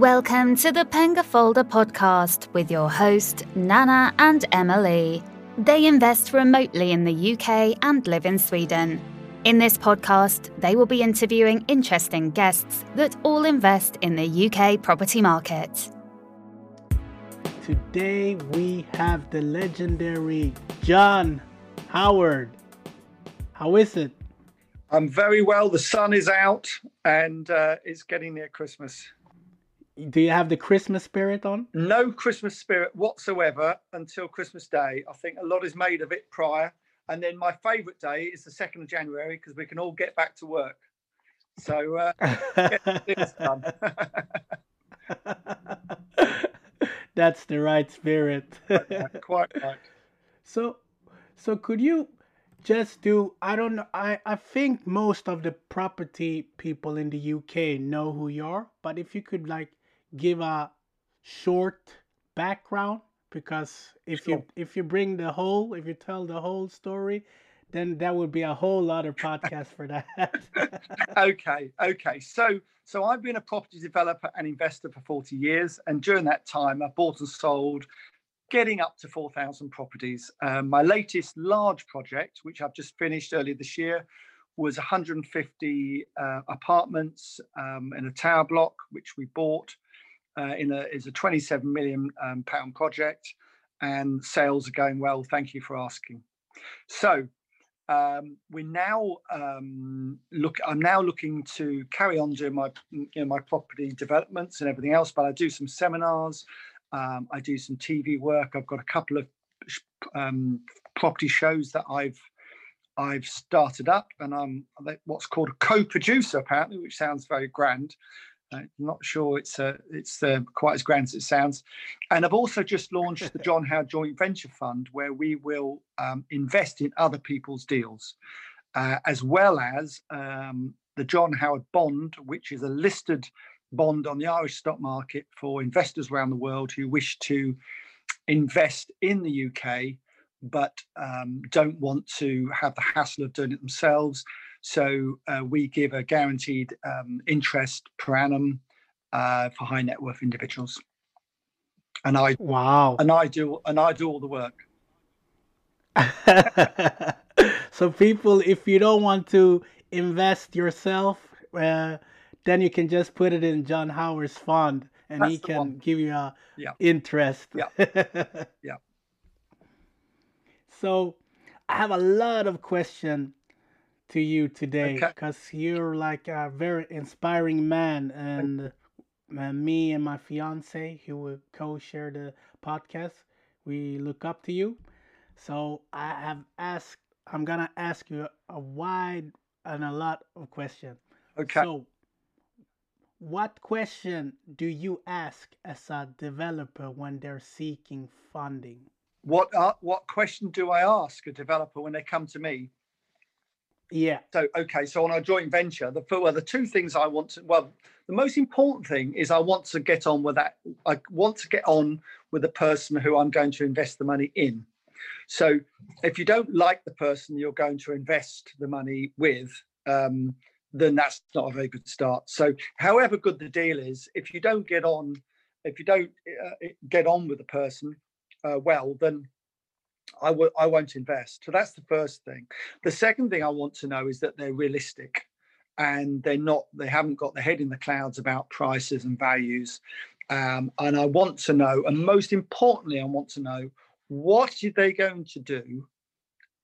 Welcome to the Penga Folder podcast with your host, Nana and Emily. They invest remotely in the UK and live in Sweden. In this podcast, they will be interviewing interesting guests that all invest in the UK property market. Today we have the legendary John Howard. How is it? I'm very well. The sun is out and uh, it's getting near Christmas. Do you have the Christmas spirit on? No Christmas spirit whatsoever until Christmas Day. I think a lot is made of it prior. And then my favourite day is the 2nd of January because we can all get back to work. So uh, it's done. That's the right spirit. Quite right. So, so could you just do? I don't know. I I think most of the property people in the UK know who you are, but if you could like give a short background, because if Sure. you if you bring the whole, if you tell the whole story, then that would be a whole other podcast for that. okay okay so so i've been a property developer and investor for 40 years and during that time i've bought and sold getting up to 4000 properties um, my latest large project which i've just finished earlier this year was 150 uh, apartments um, in a tower block which we bought uh, in a is a 27 million um, pound project and sales are going well thank you for asking so um, we're now um, look. I'm now looking to carry on doing my you know, my property developments and everything else. But I do some seminars. Um, I do some TV work. I've got a couple of um, property shows that I've I've started up, and I'm what's called a co-producer apparently, which sounds very grand. I'm not sure it's uh, it's uh, quite as grand as it sounds. And I've also just launched the John Howard Joint Venture Fund, where we will um, invest in other people's deals, uh, as well as um, the John Howard Bond, which is a listed bond on the Irish stock market for investors around the world who wish to invest in the UK but um, don't want to have the hassle of doing it themselves. So uh, we give a guaranteed um, interest per annum uh, for high net worth individuals, and I wow. and I do and I do all the work. so people, if you don't want to invest yourself, uh, then you can just put it in John Howard's fund, and That's he can one. give you a Yeah. interest. Yeah. Yeah. So I have a lot of questions to you today Okay. because you're like a very inspiring man, and uh, me and my fiance, who will co-share the podcast, we look up to you. So I have asked. I'm gonna ask you a wide and a lot of questions. Okay. So, what question do you ask as a developer when they're seeking funding? what uh, what question do I ask a developer when they come to me? Yeah. So okay, so on our joint venture, the well, the two things I want to well, the most important thing is I want to get on with that. I want to get on with the person who I'm going to invest the money in. So if you don't like the person you're going to invest the money with, um, then that's not a very good start. So however good the deal is, if you don't get on, if you don't uh, get on with the person uh, well, then I w- I won't invest. So that's the first thing. The second thing I want to know is that they're realistic and they're not, they haven't got their head in the clouds about prices and values. Um, and I want to know, and most importantly, I want to know what are they going to do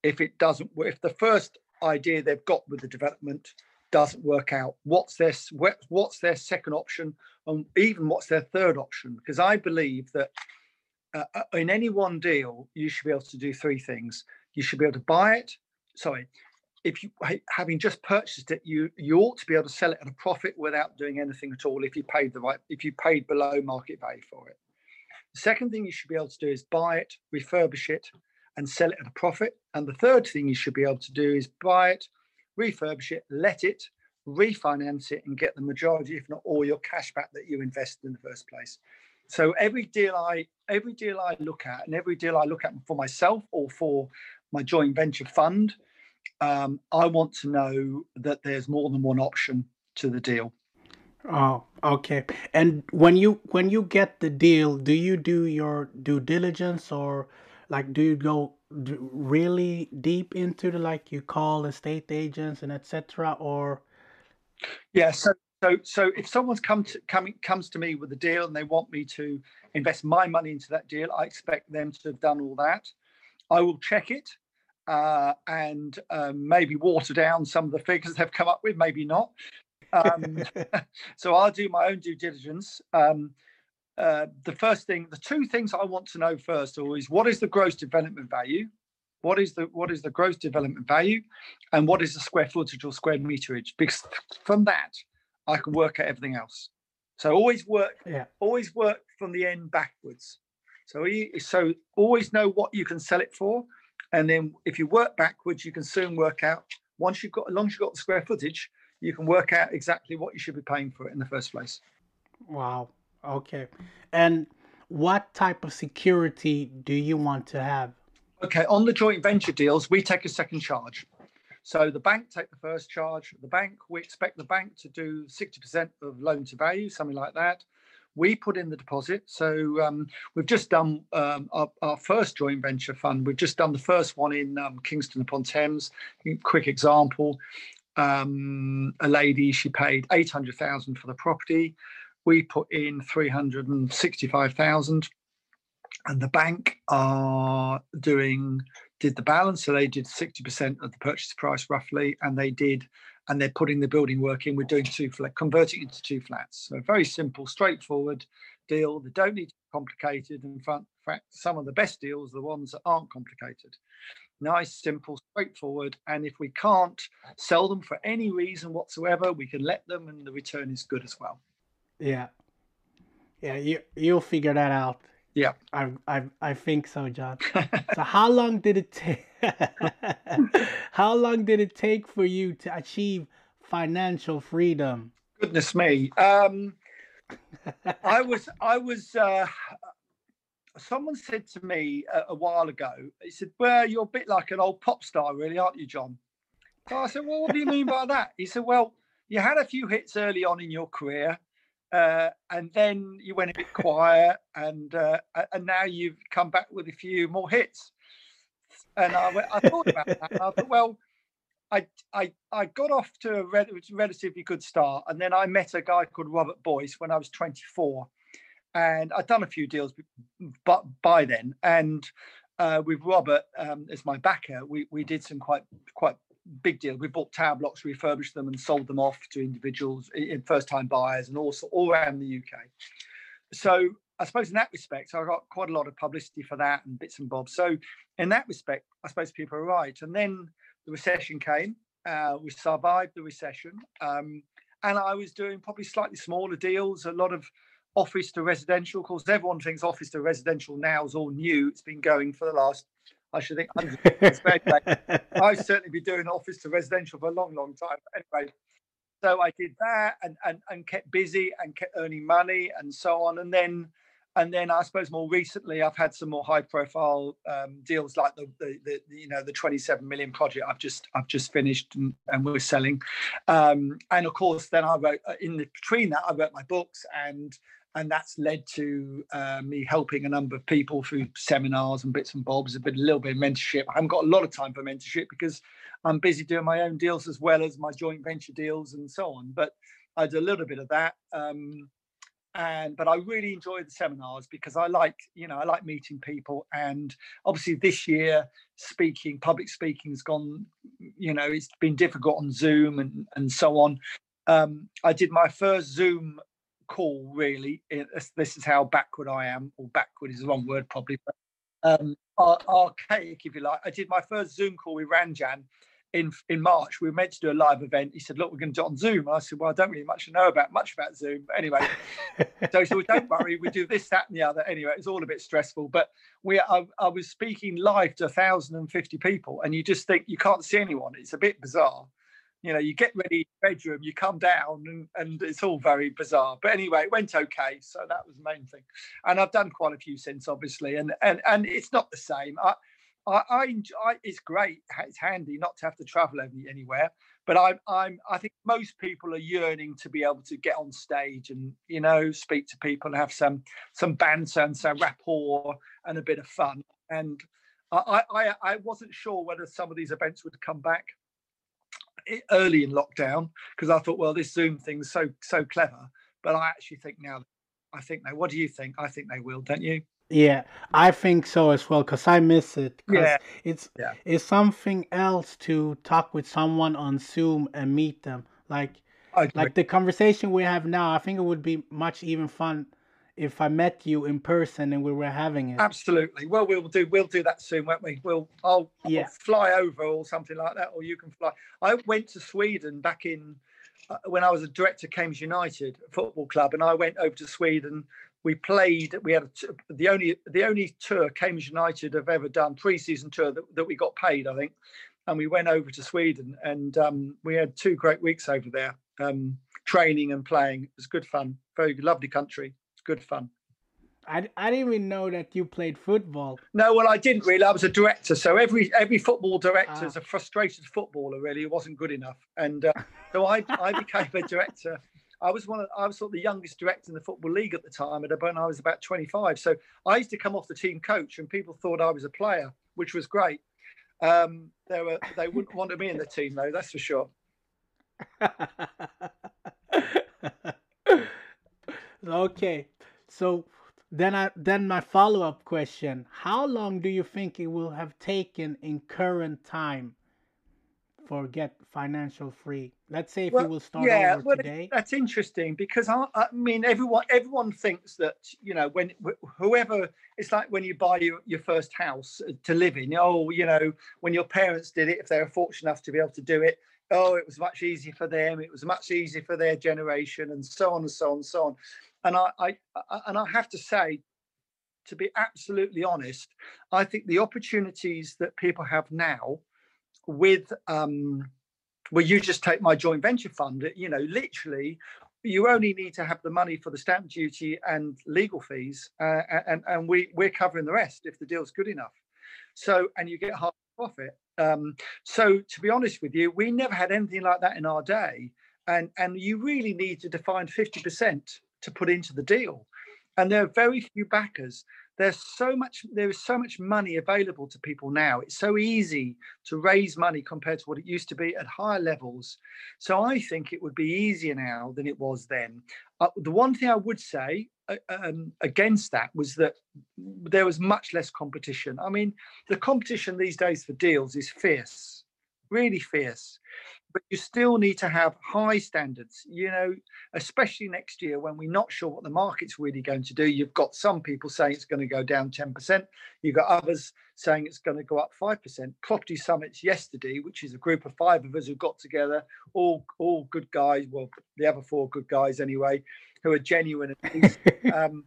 if it doesn't, if the first idea they've got with the development doesn't work out? What's their what- what's their second option, and even what's their third option? Because I believe that uh, uh, in any one deal, you should be able to do three things. You should be able to buy it. Sorry, if you having just purchased it, you you ought to be able to sell it at a profit without doing anything at all. If you paid the right, if you paid below market value for it. The second thing you should be able to do is buy it, refurbish it, and sell it at a profit. And the third thing you should be able to do is buy it, refurbish it, let it, refinance it, and get the majority, if not all, your cash back that you invested in the first place. So every deal I every deal I look at, and every deal I look at for myself or for my joint venture fund, um, I want to know that there's more than one option to the deal. Oh, okay. And when you when you get the deal, do you do your due diligence or like do you go really deep into the like you call estate agents and etc. or yeah so so so if someone's come to coming comes to me with a deal and they want me to invest my money into that deal i expect them to have done all that i will check it uh, and um, maybe water down some of the figures they've come up with maybe not um, so i'll do my own due diligence um, uh, the first thing, the two things I want to know first is what is the gross development value? What is the what is the gross development value, and what is the square footage or square meterage? Because from that, I can work out everything else. So always work, yeah. always work from the end backwards. So so always know what you can sell it for, and then if you work backwards, you can soon work out. Once you've got, as long as you've got the square footage, you can work out exactly what you should be paying for it in the first place. Wow. Okay. And what type of security do you want to have? Okay, on the joint venture deals, we take a second charge. So the bank take the first charge. The bank, we expect the bank to do 60% of loan to value, something like that. We put in the deposit. So um, we've just done um, our, our, first joint venture fund. We've just done the first one in um, Kingston upon Thames. Quick example: um, a lady she paid 800,000 for the property we put in 365,000 and the bank are doing did the balance so they did 60% of the purchase price roughly and they did and they're putting the building work in. We're doing two flat converting into two flats. So very simple straightforward deal. They don't need to be complicated. In fact some of the best deals are the ones that aren't complicated. Nice simple straightforward and if we can't sell them for any reason whatsoever we can let them and the return is good as well. Yeah. Yeah, you you'll figure that out. Yeah. I I I think so, John. so how long did it take how long did it take for you to achieve financial freedom? Goodness me. Um I was I was uh someone said to me a, a, while ago, he said, Well, you're a bit like an old pop star, really, aren't you, John? So I said, Well, what do you mean by that? He said, Well, you had a few hits early on in your career uh, and then you went a bit quiet, and uh, and now you've come back with a few more hits. And I, went, I thought about that. I thought, well, I I I got off to a re- relatively good start, and then I met a guy called Robert Boyce when I was 24, and I'd done a few deals, but by then, and uh, with Robert um, as my backer, we we did some quite quite big deal. We bought tower blocks, refurbished them, and sold them off to individuals, in first-time buyers, and also all around the UK. So I suppose in that respect, I got quite a lot of publicity for that and bits and bobs. So in that respect, I suppose people are right. And then the recession came. Uh, we survived the recession, um, and I was doing probably slightly smaller deals, a lot of office to residential. Of course, everyone thinks office to residential now is all new. It's been going for the last I should think I've certainly be doing office to residential for a long, long time. Anyway, so I did that and, and and kept busy and kept earning money and so on. And then and then I suppose more recently I've had some more high profile um, deals like the, the, the, you know the 27 million project I've just I've just finished and, and we're selling um, and of course then I wrote uh, in the, between that I wrote my books and and that's led to uh, me helping a number of people through seminars and bits and bobs, a bit, a little bit of mentorship. I haven't got a lot of time for mentorship because I'm busy doing my own deals as well as my joint venture deals and so on. But I do a little bit of that, um, and but I really enjoy the seminars because I like, you know, I like meeting people. And obviously, this year, speaking, public speaking has gone, you know, it's been difficult on Zoom and and so on. Um, I did my first Zoom call really. This is how backward i am or backward is the wrong word probably but um archaic if you like. I did my first zoom call with ranjan in in march. We were meant to do a live event. He said look we're going to do it on zoom. I said well i don't really much know about much about zoom but anyway. So he said well, don't worry we do this that and the other. Anyway it's all a bit stressful but we I, I was speaking live to 1050 people and you just think you can't see anyone. It's a bit bizarre you know, you get ready bedroom, you come down, and, and it's all very bizarre. But anyway, it went okay, so that was the main thing. And I've done quite a few since, obviously, and and and it's not the same. I, I, I, enjoy, it's great. It's handy not to have to travel any, anywhere. but I'm, I'm I think most people are yearning to be able to get on stage and you know speak to people and have some some banter and some rapport and a bit of fun. And I I, I wasn't sure whether some of these events would come back early in lockdown because I thought, well, this Zoom thing's so so clever. But I actually think now, I think they. What do you think? I think they will, don't you? Yeah, I think so as well because I miss it. Yeah, it's yeah. it's something else to talk with someone on Zoom and meet them. Like like the conversation we have now. I think it would be much even fun if I met you in person and we were having it. Absolutely. Well, we'll do we'll do that soon, won't we? We'll I'll, yeah. I'll fly over or something like that, or you can fly. I went to Sweden back in uh, when I was a director, Cambridge United Football Club, and I went over to Sweden we played. We had the only the only tour Cambridge United have ever done pre-season tour that, that we got paid, I think. And we went over to Sweden, and um, we had two great weeks over there, um, training and playing. It was good fun. Very lovely country. Good fun. I, I didn't even know that you played football. No, well, I didn't really. I was a director, so every every football director ah. is a frustrated footballer. Really, it wasn't good enough, and uh, so I I became a director I was one of I was sort of the youngest director in the football league at the time, at when I was about 25. So I used to come off the team coach, and people thought I was a player, which was great. Um, they were they wouldn't want me in the team though, that's for sure. okay, so then I then my follow up question: How long do you think it will have taken in current time for get financial free? Let's say if well, you will start yeah, over well, today. That's interesting because I, I, mean everyone everyone thinks that you know when whoever it's like when you buy your, your first house to live in. Oh, you know when your parents did it, if they were fortunate enough to be able to do it. Oh, it was much easier for them. It was much easier for their generation, and so on and so on and so on. And I, I, I and I have to say, to be absolutely honest, I think the opportunities that people have now with um, well, you just take my joint venture fund. You know, literally, you only need to have the money for the stamp duty and legal fees, uh, and and we we're covering the rest if the deal's good enough. So, and you get half profit. Um, so, to be honest with you, we never had anything like that in our day, and and you really need to define fifty percent to put into the deal, and there are very few backers. There's so much there is so much money available to people now. It's so easy to raise money compared to what it used to be at higher levels. So i think it would be easier now than it was then. Uh, the one thing i would say uh, um, against that was that there was much less competition. I mean the competition these days for deals is fierce really fierce but you still need to have high standards you know especially next year when we're not sure what the market's really going to do. You've got some people saying it's going to go down 10% you've got others saying it's going to go up 5% property summits yesterday which is a group of five of us who got together all all good guys well the other four good guys anyway who are genuine um,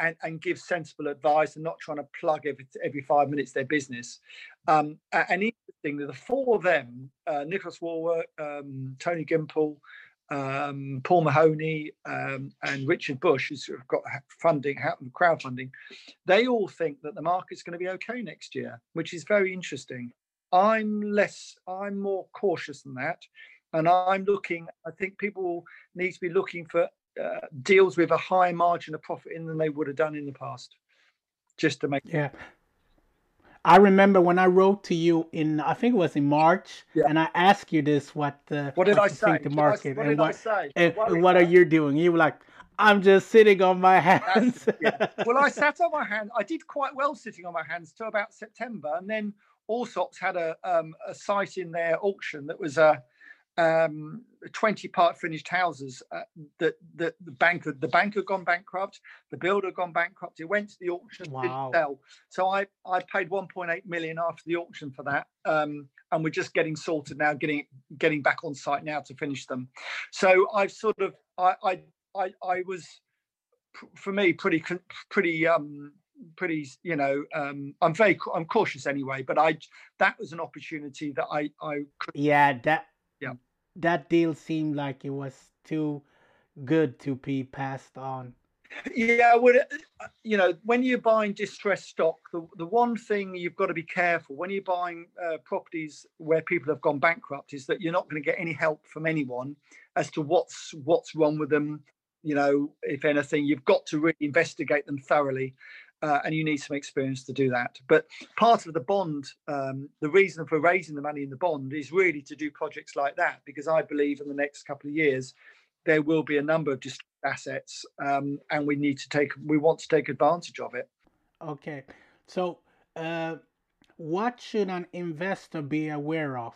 and, and, give sensible advice and not trying to plug every every five minutes their business. Um, and interesting, the four of them, uh, Nicholas Wallwork, um, Tony Gimple, um, Paul Mahoney, um, and Richard Bush, who's got funding, crowdfunding, they all think that the market's going to be okay next year, which is very interesting. I'm less, I'm more cautious than that. And I'm looking, I think people need to be looking for uh, deals with a higher margin of profit in than they would have done in the past, just to make. Yeah. I remember when I wrote to you in, I think it was in March, yeah. and I asked you this: what what did what I say? the market what and what and, and what are you doing? You were like, I'm just sitting on my hands. yeah. Well, I sat on my hand. I did quite well sitting on my hands to about September, and then Allsops had a um, a site in their auction that was a um, 20 part finished houses uh, that, that the bank the bank had gone bankrupt the builder had gone bankrupt it went to the auction wow. didn't sell so i i paid 1.8 million after the auction for that um, and we're just getting sorted now getting getting back on site now to finish them so i've sort of i i i, I was for me pretty pretty um pretty you know um i'm very i'm cautious anyway but i that was an opportunity that i i could yeah that yeah. That deal seemed like it was too good to be passed on. Yeah, well, uh, you know, when you're buying distressed stock, the, the one thing you've got to be careful when you're buying uh, properties where people have gone bankrupt is that you're not going to get any help from anyone as to what's what's wrong with them. You know, if anything, you've got to really investigate them thoroughly, uh, and you need some experience to do that. But part of the bond, um, the reason for raising the money in the bond is really to do projects like that because I believe in the next couple of years there will be a number of distressed assets, um, and we need to take we want to take advantage of it. Okay, so uh, what should an investor be aware of?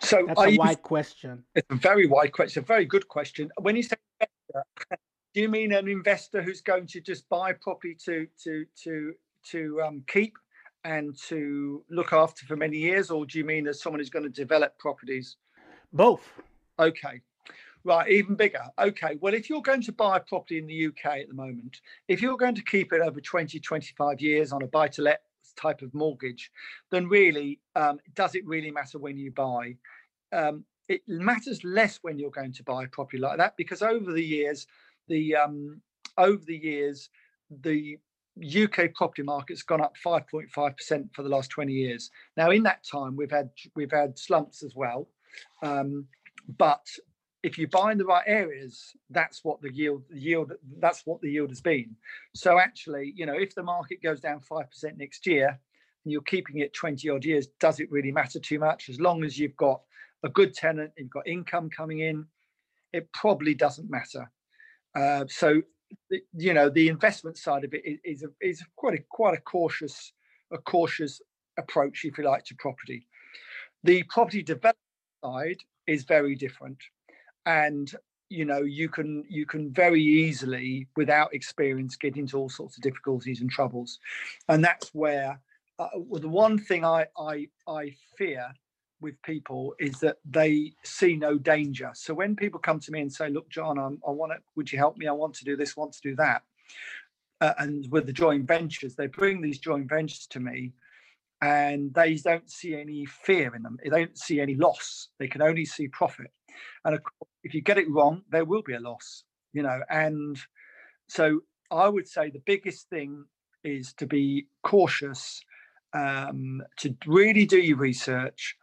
So that's a wide question. It's a very wide question. It's a very good question. When you say investor, do you mean an investor who's going to just buy property to to to to um, keep and to look after for many years, or do you mean as someone who's going to develop properties? Both. Okay. Right, even bigger. Okay, well, if you're going to buy a property in the UK at the moment, if you're going to keep it over 20, 25 years on a buy to let type of mortgage, then really, um, does it really matter when you buy? Um, it matters less when you're going to buy a property like that because over the years, the um, over the years, the UK property market's gone up 5.5% for the last 20 years. Now, in that time, we've had we've had slumps as well, um, but if you buy in the right areas, that's what the yield yield that's what the yield has been. So actually, you know, if the market goes down five percent next year and you're keeping it 20 odd years, does it really matter too much? As long as you've got a good tenant, you've got income coming in, it probably doesn't matter. Uh, so you know, the investment side of it is, is, a, is quite a quite a cautious a cautious approach, if you like, to property. The property development side is very different and you know you can you can very easily without experience get into all sorts of difficulties and troubles and that's where uh, well, the one thing I, I i fear with people is that they see no danger. So when people come to me and say look john I'm, i want to would you help me? I want to do this want to do that. Uh, and with the joint ventures they bring these joint ventures to me and they don't see any fear in them. They don't see any loss. They can only see profit. And of course, if you get it wrong, there will be a loss, you know. And so I would say the biggest thing is to be cautious, um, to really do your research,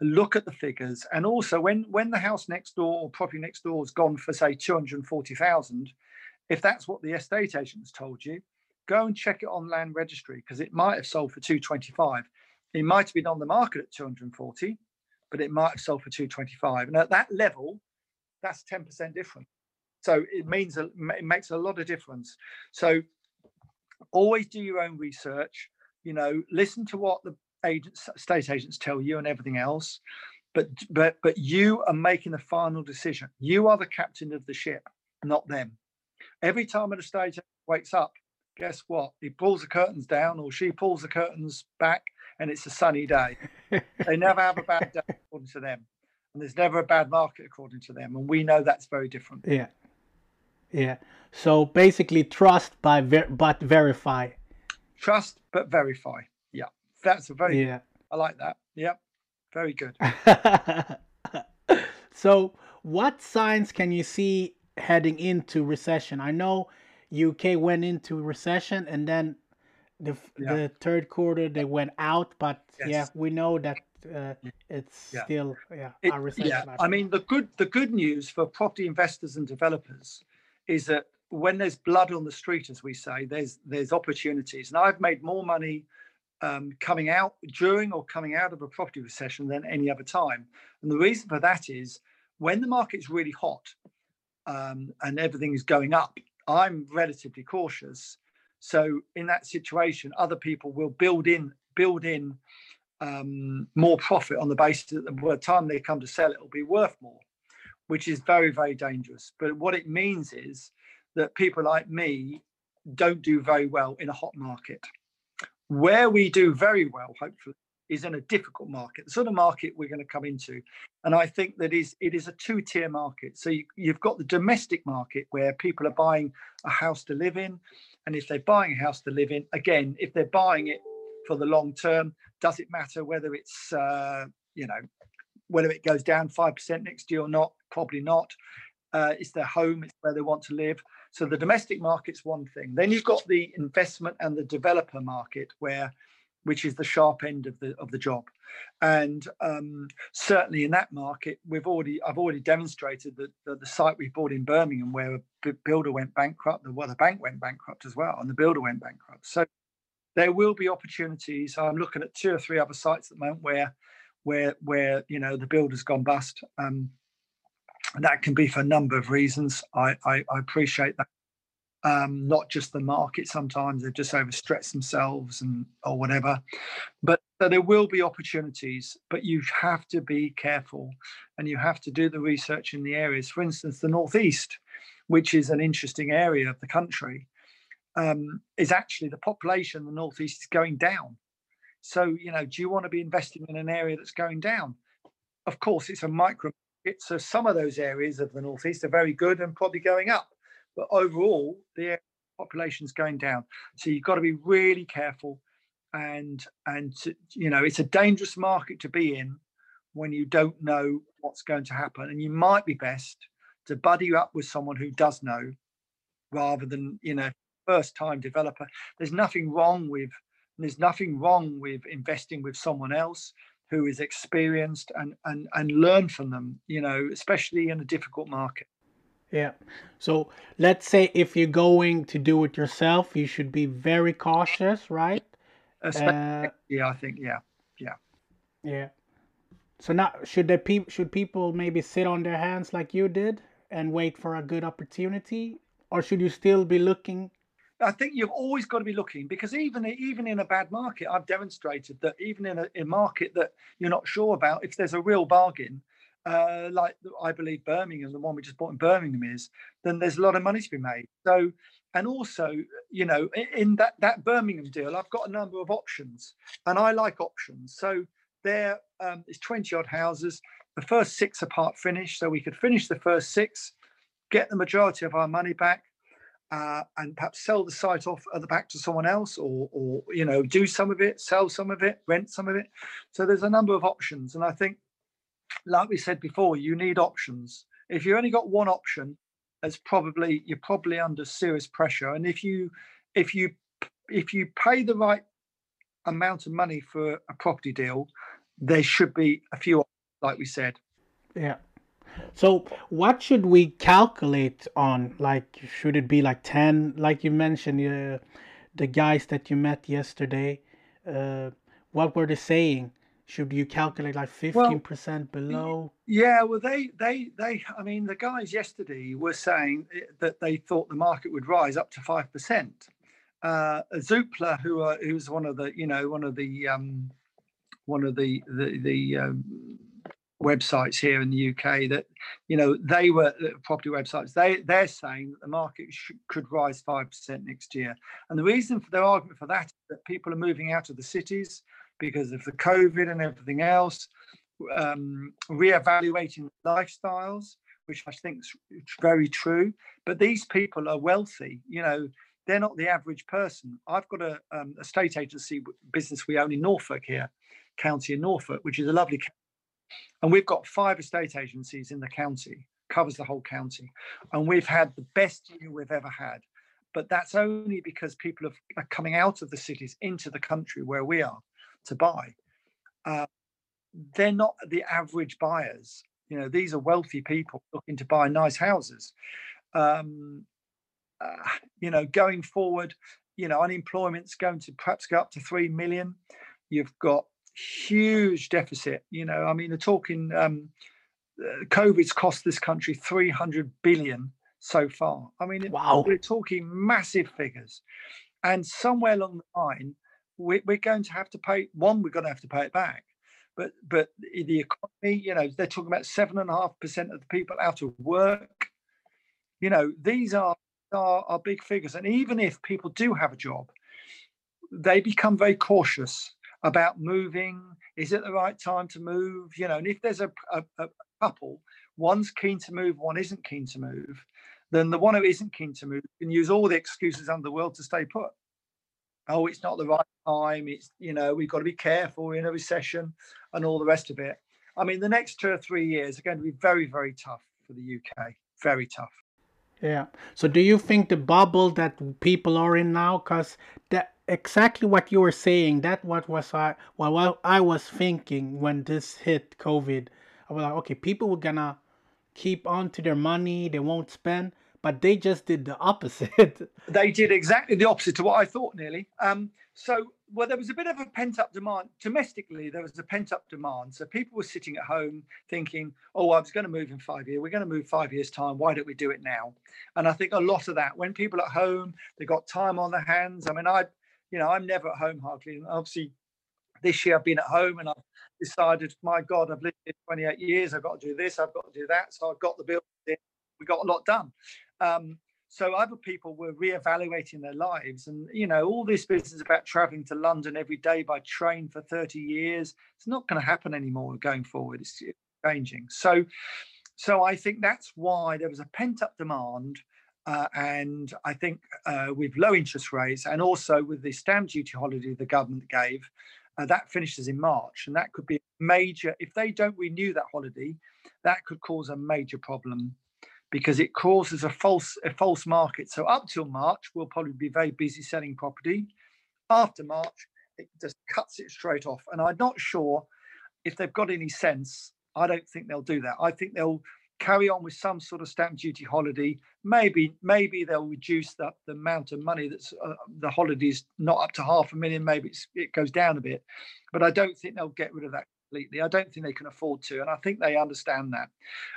look at the figures, and also when when the house next door or property next door has gone for say two hundred forty thousand, if that's what the estate agent's told you, go and check it on land registry because it might have sold for two twenty five. It might have been on the market at 240 but it might have sold for 225. And at that level, that's 10% different. So it means it makes a lot of difference. So always do your own research. You know, listen to what the agents, state agents tell you, and everything else. But but but you are making the final decision. You are the captain of the ship, not them. Every time an estate agent wakes up, guess what? He pulls the curtains down, or she pulls the curtains back, and it's a sunny day. they never have a bad day according to them, and there's never a bad market according to them, and we know that's very different. Yeah, yeah. So basically, trust by ver- but verify. Trust but verify. That's a very. Yeah, I like that. Yep, very good. so, what signs can you see heading into recession? I know UK went into recession and then the yeah. the third quarter they went out, but yes. yeah, we know that uh, it's yeah. still yeah it, a recession. Yeah, I mean the good the good news for property investors and developers is that when there's blood on the street, as we say, there's there's opportunities, and I've made more money um, coming out during or coming out of a property recession than any other time, and the reason for that is when the market's really hot um, and everything is going up. I'm relatively cautious so in that situation, other people will build in build in um, more profit on the basis that the time they come to sell, it will be worth more, which is very very dangerous. But what it means is that people like me don't do very well in a hot market. Where we do very well, hopefully, is in a difficult market, the sort of market we're going to come into. And I think that is it is a two-tier market. So you, you've got the domestic market where people are buying a house to live in, and if they're buying a house to live in, again, if they're buying it for the long term, does it matter whether it's uh, you know whether it goes down five percent next year or not? Probably not. Uh, it's their home; it's where they want to live. So the domestic market's one thing. Then you've got the investment and the developer market, where which is the sharp end of the of the job. And um, certainly in that market, we've already I've already demonstrated that the, the, site we bought in Birmingham, where a builder went bankrupt, the well, the bank went bankrupt as well, and the builder went bankrupt. So there will be opportunities. I'm looking at two or three other sites at the moment where where where you know the builder's gone bust. Um, and that can be for a number of reasons. I, I, I appreciate that. Um, not just the market. Sometimes they've just overstretched themselves and or whatever. But so there will be opportunities, but you have to be careful and you have to do the research in the areas. For instance, the northeast, which is an interesting area of the country, um, is actually the population in the northeast is going down. So you know, do you want to be investing in an area that's going down? Of course, it's a micro so some of those areas of the northeast are very good and probably going up, but overall the population is going down. So you've got to be really careful, and and you know it's a dangerous market to be in when you don't know what's going to happen, and you might be best to buddy up with someone who does know, rather than you know first time developer. There's nothing wrong with there's nothing wrong with investing with someone else who is experienced and and and learn from them you know especially in a difficult market. Yeah. So let's say if you're going to do it yourself you should be very cautious right? Uh, yeah i think yeah yeah. Yeah. So now should the people should people maybe sit on their hands like you did and wait for a good opportunity? Or should you still be looking I think you've always got to be looking because even even in a bad market, I've demonstrated that even in a, in market that you're not sure about, if there's a real bargain, uh, like I believe Birmingham, the one we just bought in Birmingham is, then there's a lot of money to be made. So, and also, you know, in that that Birmingham deal, I've got a number of options, and I like options. So there um, is 20 odd houses. The first six are part finished, so we could finish the first six, get the majority of our money back uh, and perhaps sell the site off at the back to someone else or or you know do some of it sell some of it rent some of it. So there's a number of options and i think like we said before you need options. If you only got one option it's probably you're probably under serious pressure and if you if you if you pay the right amount of money for a property deal there should be a few like we said. Yeah so what should we calculate on? Like, should it be like 10, like you mentioned, uh, the guys that you met yesterday, uh, what were they saying? Should you calculate like 15% well, below? Yeah, well, they, they, they, I mean, the guys yesterday were saying that they thought the market would rise up to 5%. Uh, Zoopla, who are, who's one of the, you know, one of the, um, one of the, the, the, um, websites here in the UK that you know they were uh, property websites they they're saying that the market could rise 5% next year. And the reason for their argument for that is that people are moving out of the cities because of the covid and everything else um, reevaluating lifestyles which i think is very true. But these people are wealthy you know they're not the average person. I've got a um, estate agency business we own in norfolk here county in norfolk which is a lovely and we've got five estate agencies in the county, covers the whole county. And we've had the best year we've ever had. But that's only because people are coming out of the cities into the country where we are to buy. Uh, they're not the average buyers. You know, these are wealthy people looking to buy nice houses. Um, uh, you know, going forward, you know, unemployment's going to perhaps go up to 3 million. You've got huge deficit. You know, I mean, they're talking um, uh, COVID's cost this country 300 billion so far. I mean, wow. we're talking massive figures. And somewhere along the line, we're, we're going to have to pay, one, we're going to have to pay it back. But but the economy, you know, they're talking about seven and a half percent of the people out of work. You know, these are, are are big figures. And even if people do have a job, they become very cautious about moving. Is it the right time to move? You know, and if there's a, a, a couple, one's keen to move, one isn't keen to move, then the one who isn't keen to move can use all the excuses under the world to stay put. Oh, it's not the right time. It's, you know, we've got to be careful. We're in a recession and all the rest of it. I mean, the next two or three years are going to be very, very tough for the UK. Very tough. Yeah. So do you think the bubble that people are in now, because that exactly what you were saying, that what was I well what I was thinking when this hit COVID. I was like, okay, people were gonna keep on to their money, they won't spend, but they just did the opposite. they did exactly the opposite to what I thought, nearly. Um, so well, there was a bit of a pent up demand domestically. There was a pent up demand, so people were sitting at home thinking, "Oh, I was going to move in five years. We're going to move five years time. Why don't we do it now?" And I think a lot of that, when people at home, they got time on their hands. I mean, I, you know, I'm never at home hardly, and obviously, this year I've been at home and I've decided, my God, I've lived here 28 years. I've got to do this. I've got to do that. So I've got the bill. We got a lot done. Um, so other people were re-evaluating their lives and you know all this business about traveling to london every day by train for 30 years it's not going to happen anymore going forward it's changing so so i think that's why there was a pent up demand uh, and i think uh, with low interest rates and also with the stamp duty holiday the government gave uh, that finishes in march and that could be major if they don't renew that holiday that could cause a major problem because it causes a false a false market. So up till March, we'll probably be very busy selling property. After March, it just cuts it straight off. And I'm not sure if they've got any sense. I don't think they'll do that. I think they'll carry on with some sort of stamp duty holiday. Maybe maybe they'll reduce the, the amount of money that's uh, the holidays not up to half a million. Maybe it goes down a bit, but I don't think they'll get rid of that completely. I don't think they can afford to. And I think they understand that.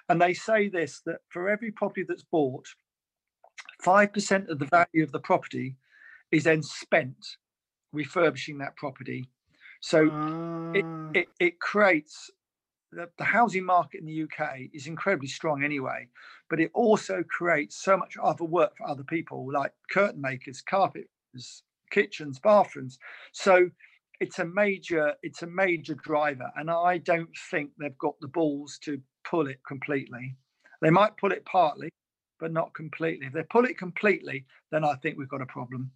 And they say this that for every property that's bought, 5% of the value of the property is then spent refurbishing that property. So uh... it, ah. it, it creates the, the, housing market in the UK is incredibly strong anyway, but it also creates so much other work for other people like curtain makers, carpenters, kitchens, bathrooms. So it's a major it's a major driver and i don't think they've got the balls to pull it completely. They might pull it partly but not completely. If they pull it completely then i think we've got a problem.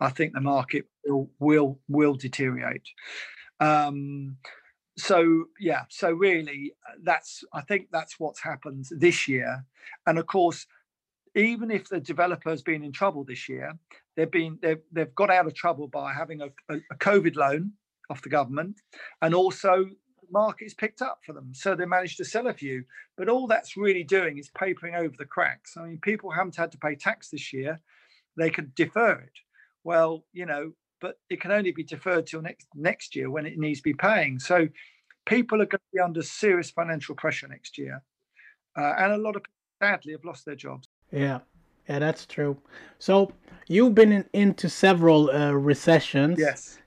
I think the market will will will deteriorate. Um, so yeah so really uh, that's i think that's what's happened this year and of course even if the developer has been in trouble this year, they've been they've, they've got out of trouble by having a, a, a COVID loan off the government, and also the market's picked up for them, so they managed to sell a few. But all that's really doing is papering over the cracks. I mean, people haven't had to pay tax this year; they could defer it. Well, you know, but it can only be deferred till next next year when it needs to be paying. So people are going to be under serious financial pressure next year, uh, and a lot of people sadly have lost their jobs. Yeah, yeah, that's true. So you've been in, into several uh, recessions. Yes.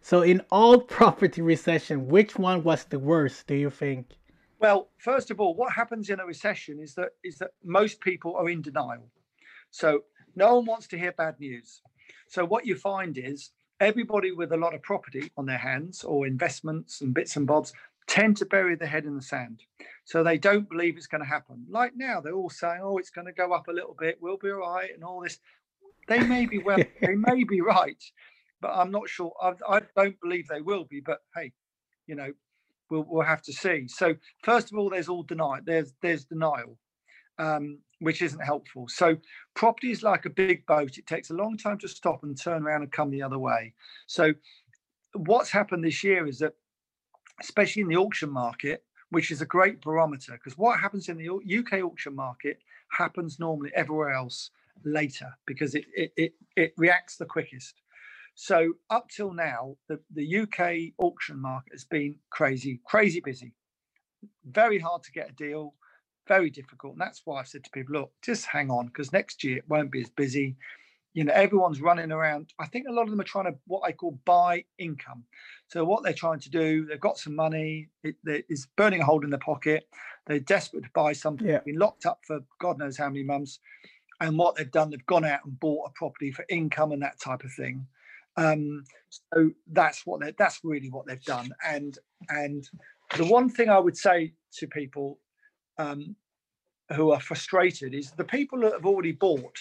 So in all property recession, which one was the worst? Do you think? Well, first of all, what happens in a recession is that is that most people are in denial. So no one wants to hear bad news. So what you find is everybody with a lot of property on their hands or investments and bits and bobs tend to bury their head in the sand. So they don't believe it's going to happen. Like now, they're all saying, "Oh, it's going to go up a little bit. We'll be all right," and all this. They may be well, they may be right, but I'm not sure. I, I, don't believe they will be. But hey, you know, we'll we'll have to see. So first of all, there's all denial. There's there's denial, um, which isn't helpful. So property is like a big boat. It takes a long time to stop and turn around and come the other way. So what's happened this year is that especially in the auction market, which is a great barometer because what happens in the UK auction market happens normally everywhere else later because it, it, it, it reacts the quickest. So up till now, the, the UK auction market has been crazy, crazy busy. Very hard to get a deal, very difficult. And that's why I've said to people, look, just hang on because next year it won't be as busy. You know everyone's running around. I think a lot of them are trying to what i call buy income. So what they're trying to do they've got some money it, it is burning a hole in their pocket. They're desperate to buy something yeah. They've been locked up for god knows how many months. And what they've done they've gone out and bought a property for income and that type of thing. Um, so that's what they that's really what they've done. And and the one thing i would say to people um, who are frustrated is the people that have already bought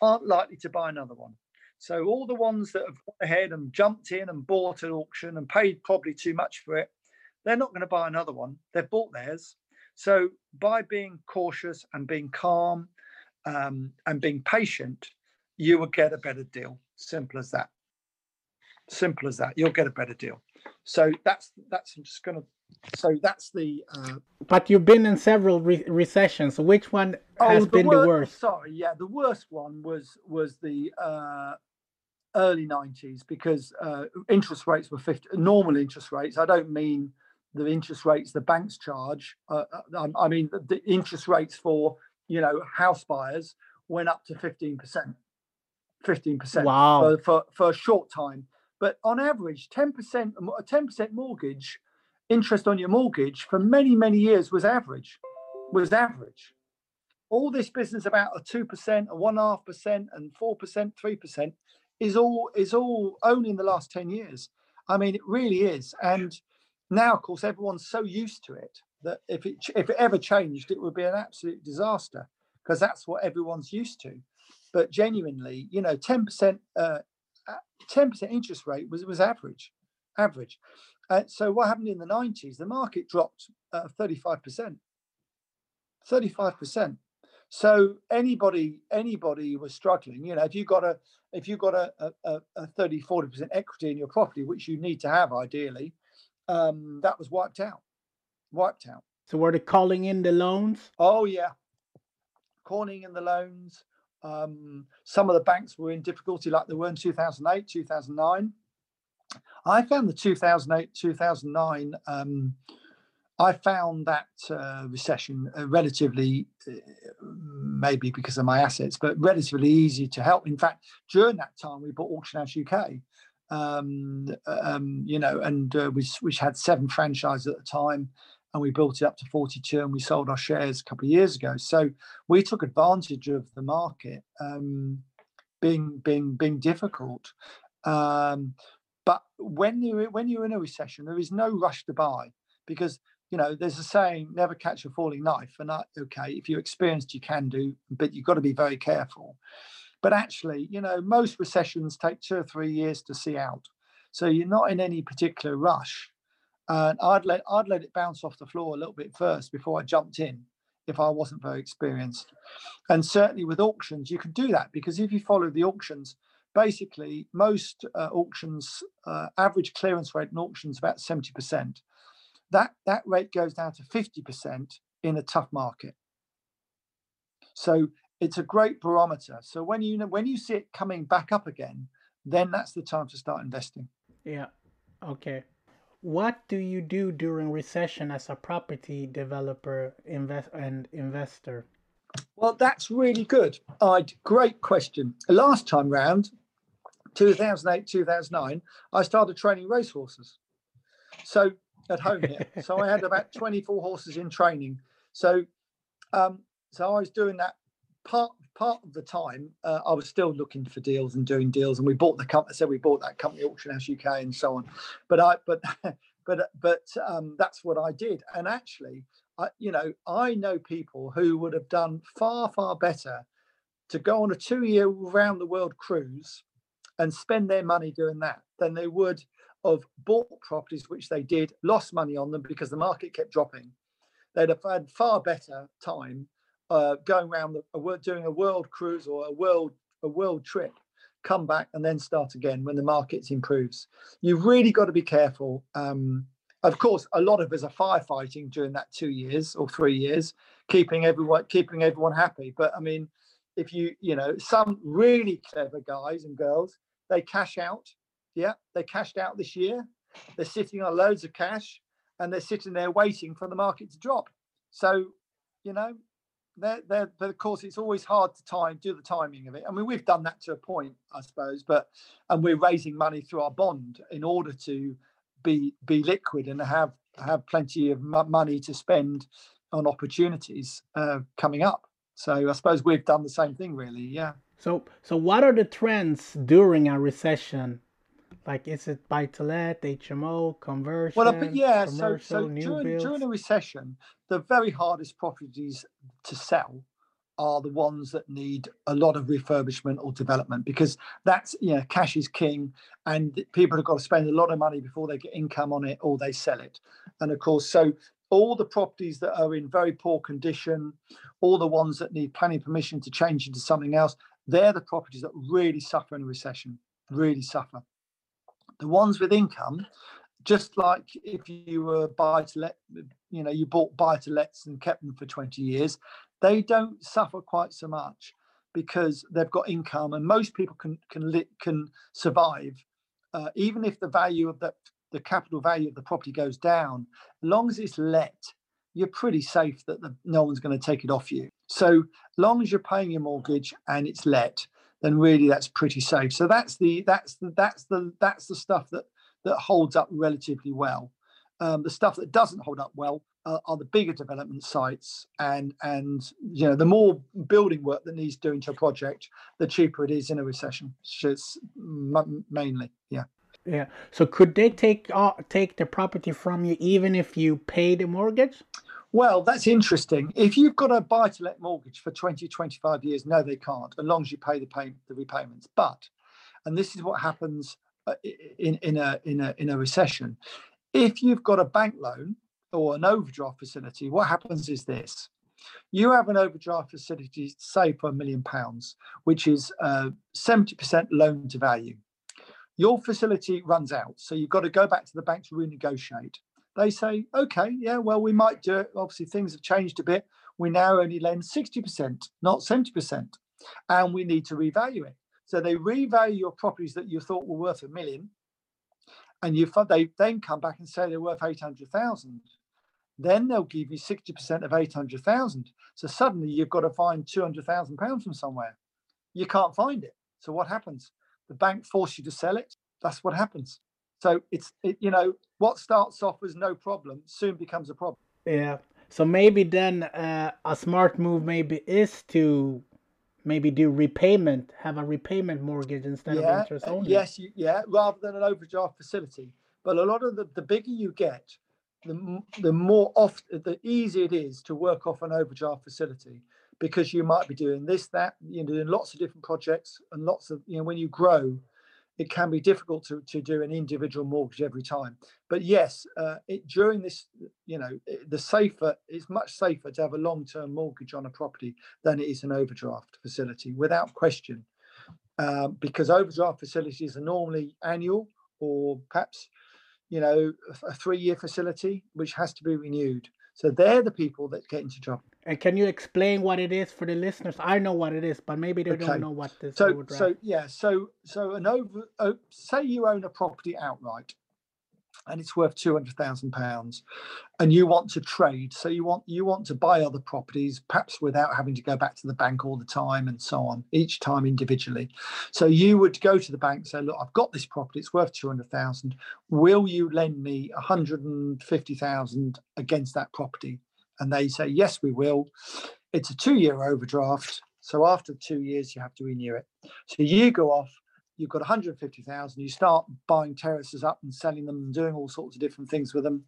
aren't likely to buy another one. So all the ones that have gone ahead and jumped in and bought at auction and paid probably too much for it, they're not going to buy another one. They've bought theirs. So by being cautious and being calm, um, and being patient, you will get a better deal. Simple as that. Simple as that. You'll get a better deal. So that's that's I'm just gonna. So that's the. Uh, but you've been in several re- recessions. Which one oh, has oh, the been wor- the worst? Sorry, yeah, the worst one was was the uh, early '90s because uh, interest rates were 50. Normal interest rates. I don't mean the interest rates the banks charge. Uh, uh I mean the, the interest rates for you know house buyers went up to 15 percent. 15% wow. for, for, for a short time but on average, 10%, a 10% mortgage, interest on your mortgage for many, many years was average, was average. All this business about a 2%, a 1.5%, and 4%, 3% is all is all only in the last 10 years. I mean, it really is. And now, of course, everyone's so used to it that if it if it ever changed, it would be an absolute disaster because that's what everyone's used to. But genuinely, you know, 10% uh, 10% interest rate was was average, average. Uh, so what happened in the 90s? The market dropped uh, 35%. 35%. So anybody anybody was struggling. You know, if you got a if you got a, a, a 30, 40% equity in your property, which you need to have ideally, um, that was wiped out. Wiped out. So were they calling in the loans? Oh yeah. Calling in the loans. Um, some of the banks were in difficulty, like they were in 2008, 2009. I found the 2008, 2009. Um, I found that uh, recession uh, relatively, uh, maybe because of my assets, but relatively easy to help. In fact, during that time, we bought Auction House UK, um, um, you know, and uh, which, which had seven franchises at the time and we built it up to 42 and we sold our shares a couple of years ago so we took advantage of the market um, being being being difficult um, but when you when you're in a recession there is no rush to buy because you know there's a saying never catch a falling knife and I, okay if you're experienced you can do but you've got to be very careful. But actually you know most recessions take two or three years to see out. So you're not in any particular rush. And I'd let I'd let it bounce off the floor a little bit first before I jumped in if I wasn't very experienced. And certainly with auctions, you can do that because if you follow the auctions, basically most uh, auctions uh, average clearance rate in auctions about 70%. That that rate goes down to 50% in a tough market. So it's a great barometer. So when you when you see it coming back up again, then that's the time to start investing. Yeah. Okay what do you do during recession as a property developer invest and investor well that's really good i great question last time round 2008 2009 i started training racehorses so at home here so i had about 24 horses in training so um so i was doing that part part of the time uh, I was still looking for deals and doing deals, and we bought the company. I said we bought that company, Auction House UK, and so on. But I, but, but, but um, that's what I did. And actually, I, you know, I know people who would have done far, far better to go on a two-year round the world cruise and spend their money doing that than they would of bought properties which they did, lost money on them because the market kept dropping. They'd have had far better time uh, going around the, doing a world cruise or a world a world trip, come back and then start again when the market improves. You've really got to be careful. Um, of course, a lot of us are firefighting during that two years or three years, keeping everyone keeping everyone happy. But I mean, if you you know some really clever guys and girls, they cash out. Yeah, they cashed out this year. They're sitting on loads of cash, and they're sitting there waiting for the market to drop. So, you know, they're, they're, but of course it's always hard to time do the timing of it. I mean, we've done that to a point, I suppose, but and we're raising money through our bond in order to be be liquid and have have plenty of money to spend on opportunities uh, coming up. So I suppose we've done the same thing, really. Yeah. So so what are the trends during a recession? Like, is it buy to let, HMO, conversion? Well, but yeah, so, so during, during a recession, the very hardest properties to sell are the ones that need a lot of refurbishment or development because that's you know cash is king and people have got to spend a lot of money before they get income on it or they sell it and of course so all the properties that are in very poor condition, all the ones that need planning permission to change into something else, they're the properties that really suffer in a recession, really suffer. The ones with income, just like if you were buy to let, you know, you bought buy to lets and kept them for 20 years, they don't suffer quite so much because they've got income and most people can can can survive uh, even if the value of the the capital value of the property goes down as long as it's let you're pretty safe that the, no one's going to take it off you. So long as you're paying your mortgage and it's let then really that's pretty safe. So that's the that's the that's the that's the stuff that that holds up relatively well. Um, the stuff that doesn't hold up well uh, are the bigger development sites and and you know the more building work that needs doing to a project the cheaper it is in a recession. It's mainly yeah. Yeah. So could they take uh, take the property from you even if you pay the mortgage well that's interesting if you've got a buy to let mortgage for 20 25 years no they can't as long as you pay the pay the repayments but and this is what happens uh, in in a in a in a recession if you've got a bank loan or an overdraft facility, what happens is this. You have an overdraft facility, say for a million pounds, which is uh, 70% loan to value. Your facility runs out, so you've got to go back to the bank to renegotiate. They say, okay, yeah, well, we might do it. Obviously, things have changed a bit. We now only lend 60%, not 70%, and we need to revalue it. So they revalue your properties that you thought were worth a million, and you they then come back and say they're worth 800,000 then they'll give you 60% of 800,000. So suddenly you've got to find 200,000 pounds from somewhere. You can't find it. So what happens? The bank force you to sell it. That's what happens. So it's, it, you know, what starts off as no problem soon becomes a problem. Yeah. So maybe then uh, a smart move maybe is to maybe do repayment, have a repayment mortgage instead yeah, of interest only. Yes, yeah, rather than an overdraft facility. But a lot of the, the bigger you get, the, the more off the easier it is to work off an overdraft facility because you might be doing this that you know doing lots of different projects and lots of you know when you grow it can be difficult to, to do an individual mortgage every time but yes uh, it, during this you know the safer it's much safer to have a long-term mortgage on a property than it is an overdraft facility without question um, because overdraft facilities are normally annual or perhaps you know, a three year facility which has to be renewed. So they're the people that get into trouble. And can you explain what it is for the listeners? I know what it is, but maybe they okay. don't know what this. So, so yeah, so so an over. Uh, say you own a property outright, and it's worth two hundred thousand pounds, and you want to trade. So you want you want to buy other properties, perhaps without having to go back to the bank all the time and so on, each time individually. So you would go to the bank say, "Look, I've got this property. It's worth two hundred thousand. Will you lend me one hundred and fifty thousand against that property?" And they say, "Yes, we will." It's a two-year overdraft. So after two years, you have to renew it. So you go off, you've got 150,000, you start buying terraces up and selling them and doing all sorts of different things with them.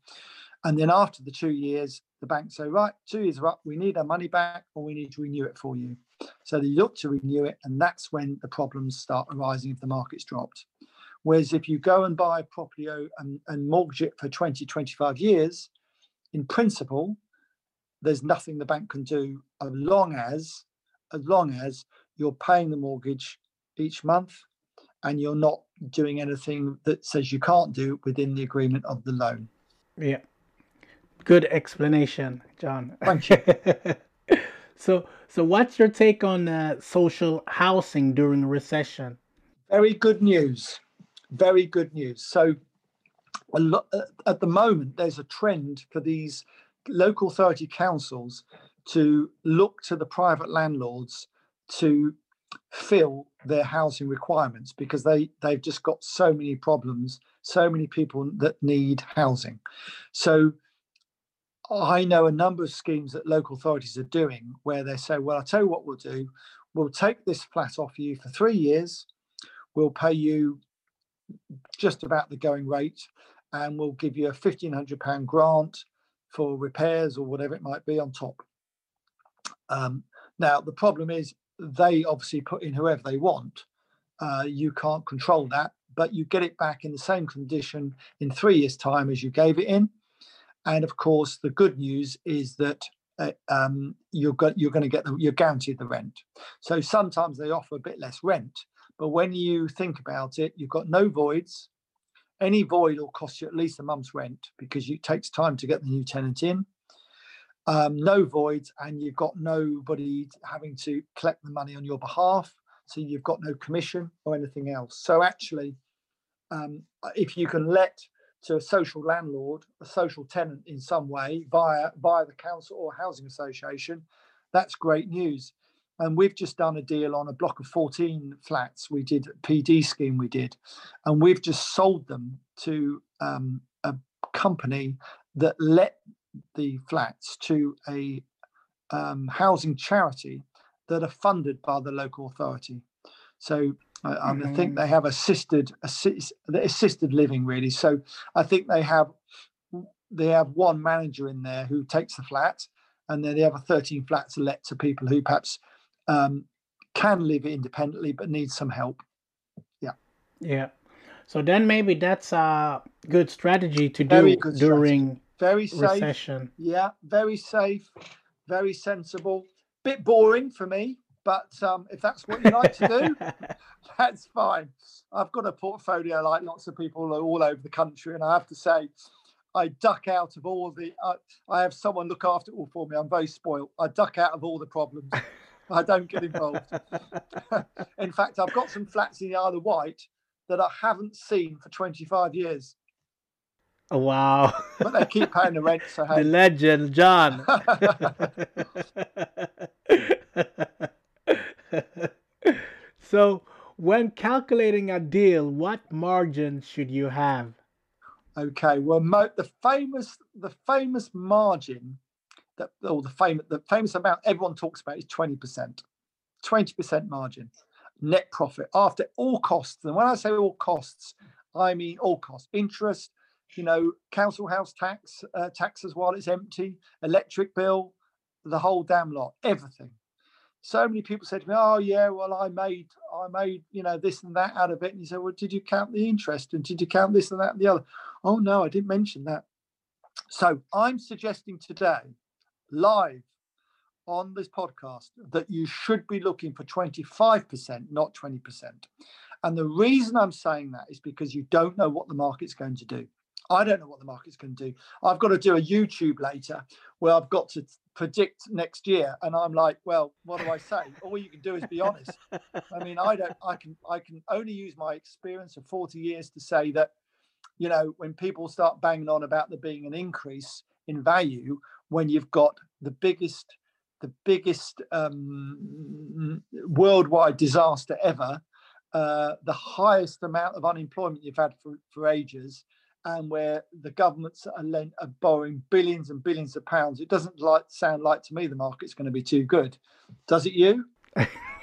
And then after the two years, the bank say, right, two years are up, we need our money back or we need to renew it for you. So they look to renew it, and that's when the problems start arising if the market's dropped. Whereas if you go and buy a property and, and mortgage it for 20, 25 years, in principle, there's nothing the bank can do as long as as long as you're paying the mortgage each month and you're not doing anything that says you can't do within the agreement of the loan. Yeah. Good explanation, John. Thank you. so, so what's your take on uh, social housing during a recession? Very good news. Very good news. So, a lot, uh, at the moment, there's a trend for these local authority councils to look to the private landlords to fill their housing requirements because they they've just got so many problems so many people that need housing. So i know a number of schemes that local authorities are doing where they say well i'll tell you what we'll do. We'll take this flat off you for three years. We'll pay you just about the going rate and we'll give you a 1500 pound grant for repairs or whatever it might be on top um, now the problem is they obviously put in whoever they want. Uh, you can't control that, but you get it back in the same condition in three years' time as you gave it in. And of course, the good news is that uh, um, you're, go- you're going to get the, you're guaranteed the rent. So sometimes they offer a bit less rent, but when you think about it, you've got no voids. Any void will cost you at least a month's rent because it takes time to get the new tenant in. Um, no voids, and you've got nobody having to collect the money on your behalf. So you've got no commission or anything else. So actually, um, if you can let to a social landlord, a social tenant in some way via via the council or housing association, that's great news. And we've just done a deal on a block of 14 flats. We did a PD scheme, we did, and we've just sold them to um, a company that let the flats to a um, housing charity that are funded by the local authority. So I, mm-hmm. I think they have assisted assist, assisted living really. So I think they have they have one manager in there who takes the flat, and then the other 13 flats are let to people who perhaps um, can live independently but need some help. Yeah. Yeah. So then maybe that's a good strategy to very do during strategy. very safe. recession. Yeah, very safe, very sensible. Bit boring for me, but um, if that's what you like to do, that's fine. I've got a portfolio like lots of people all over the country, and I have to say, I duck out of all the. Uh, I have someone look after it all for me. I'm very spoiled. I duck out of all the problems. I don't get involved. in fact, I've got some flats in the Isle of Wight that I haven't seen for 25 years. Oh, wow. but they keep paying the rent. So hey. The legend, John. so, when calculating a deal, what margin should you have? Okay, well, mo- the famous the famous margin that or the famous the famous amount everyone talks about is twenty percent, twenty percent margin, net profit after all costs. And when I say all costs, I mean all costs, interest, you know, council house tax, uh, taxes while it's empty, electric bill, the whole damn lot, everything so many people said to me, "Oh yeah, well I made I made you know this and that out of it." And you said, "Well, did you count the interest and did you count this and that and the other?" Oh no, I didn't mention that. So I'm suggesting today, live on this podcast, that you should be looking for 25%, not 20%. And the reason I'm saying that is because you don't know what the market's going to do. I don't know what the market's going to do. I've got to do a YouTube later where I've got to predict next year, and I'm like, well, what do I say? All you can do is be honest. I mean, I don't. I can. I can only use my experience of 40 years to say that, you know, when people start banging on about there being an increase in value, when you've got the biggest, the biggest um, worldwide disaster ever, uh, the highest amount of unemployment you've had for, for ages and where the governments are, lent, are borrowing billions and billions of pounds, it doesn't like sound like to me the market's going to be too good. Does it you?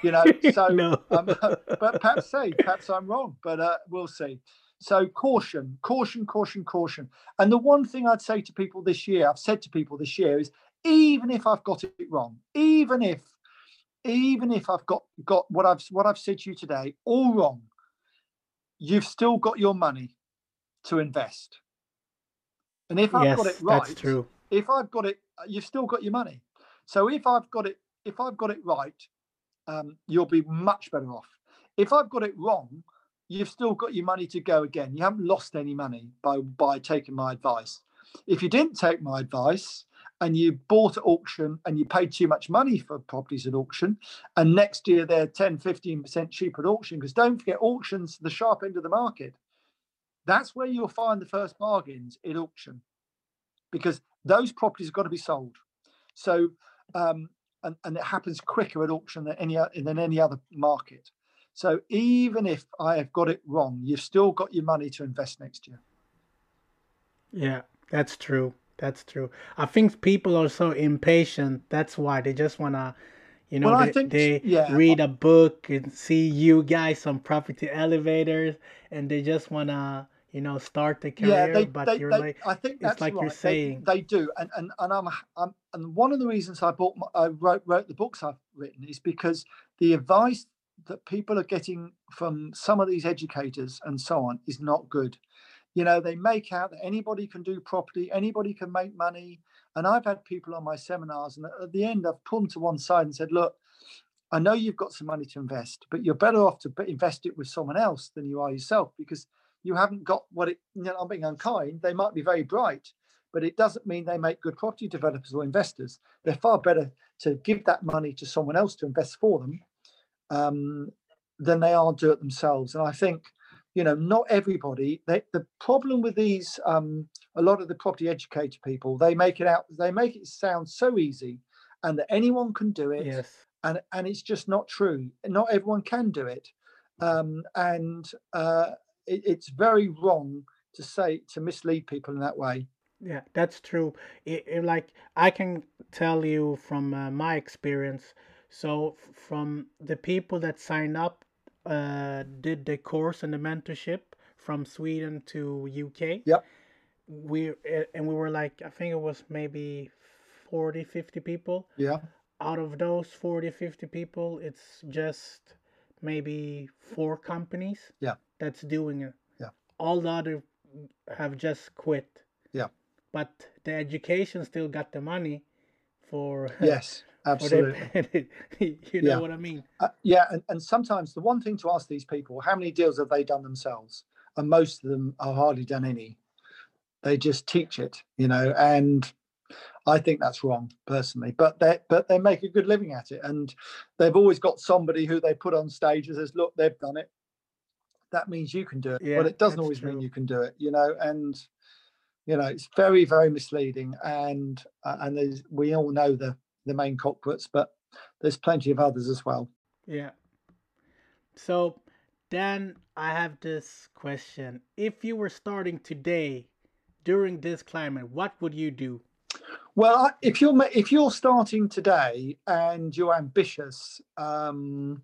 You know, so no. um, but perhaps say, perhaps I'm wrong, but uh, we'll see. So caution, caution, caution, caution. And the one thing I'd say to people this year, I've said to people this year is even if I've got it wrong, even if even if I've got got what I've what I've said to you today all wrong, you've still got your money to invest. And if I've yes, got it right, that's true. if I've got it, you've still got your money. So if I've got it, if I've got it right, um, you'll be much better off. If I've got it wrong, you've still got your money to go again. You haven't lost any money by by taking my advice. If you didn't take my advice and you bought at auction and you paid too much money for properties at auction, and next year they're 10, 15% cheaper at auction, because don't forget auctions the sharp end of the market. That's where you'll find the first bargains in auction because those properties have got to be sold. So, um, and, and it happens quicker at auction than any, than any other market. So even if I have got it wrong, you've still got your money to invest next year. Yeah, that's true. That's true. I think people are so impatient. That's why they just want to you know, well, they, think, they yeah. read a book and see you guys on property elevators, and they just wanna you know, start the career. Yeah, they, but they, you're they, like, I think that's like right. you're saying. They, do, and and and I'm, I'm and one of the reasons I bought my, I wrote wrote the books I've written is because the advice that people are getting from some of these educators and so on is not good. You know, they make out that anybody can do property, anybody can make money. And I've had people on my seminars, and at the end, I've pulled them to one side and said, Look, I know you've got some money to invest, but you're better off to invest it with someone else than you are yourself because you haven't got what it, you know, I'm being unkind. They might be very bright, but it doesn't mean they make good property developers or investors. They're far better to give that money to someone else to invest for them um, than they are do it themselves. And I think, you know, not everybody. They, the problem with these, um, a lot of the property educator people, they make it out, they make it sound so easy, and that anyone can do it. Yes. And and it's just not true. Not everyone can do it, um, and uh, it, it's very wrong to say to mislead people in that way. Yeah, that's true. It, it, like I can tell you from uh, my experience. So from the people that signed up, uh, did the course and the mentorship from Sweden to UK. Yep. We and we were like I think it was maybe 40 50 people. Yeah. Out of those 40 50 people, it's just maybe four companies. Yeah. That's doing it. Yeah. All the other have just quit. Yeah but the education still got the money for yes absolutely. you know yeah. what i mean? Uh, yeah and, and sometimes the one thing to ask these people how many deals have they done themselves? And most of them are hardly done any. They just teach it you know and i think that's wrong personally but they but they make a good living at it. And they've always got somebody who they put on stage and says look they've done it. That means you can do it yeah, but it doesn't always true. mean you can do it you know and you know it's very very misleading. And uh, and there's we all know the the main culprits but there's plenty of others as well yeah so Dan, i have this question if you were starting today during this climate what would you do well if you're if you're starting today and you're ambitious um,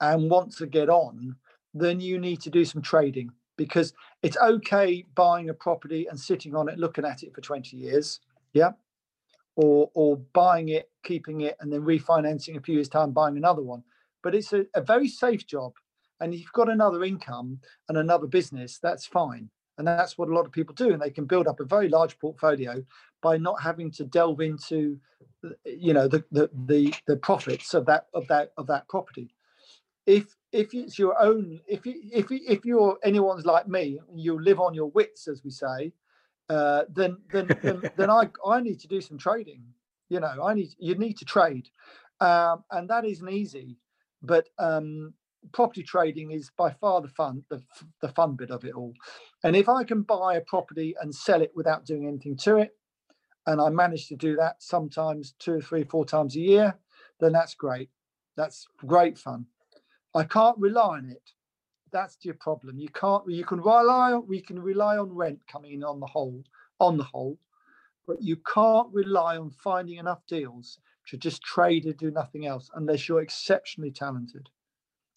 and want to get on then you need to do some trading because it's okay buying a property and sitting on it, looking at it for 20 years. Yeah. Or, or buying it, keeping it, and then refinancing a few years' time, buying another one. But it's a, a very safe job. And if you've got another income and another business, that's fine. And that's what a lot of people do. And they can build up a very large portfolio by not having to delve into you know the the the, the profits of that of that of that property if if it's your own if you if you, if you're anyone's like me you live on your wits as we say uh, then then then, then I I need to do some trading you know I need you need to trade. Um, and that isn't easy but um, property trading is by far the fun the, the fun bit of it all. And if I can buy a property and sell it without doing anything to it and I manage to do that sometimes two three four times a year then that's great. That's great fun. I can't rely on it. That's your problem. You can't. You can rely on. We can rely on rent coming in on the whole. On the whole, but you can't rely on finding enough deals to just trade and do nothing else unless you're exceptionally talented,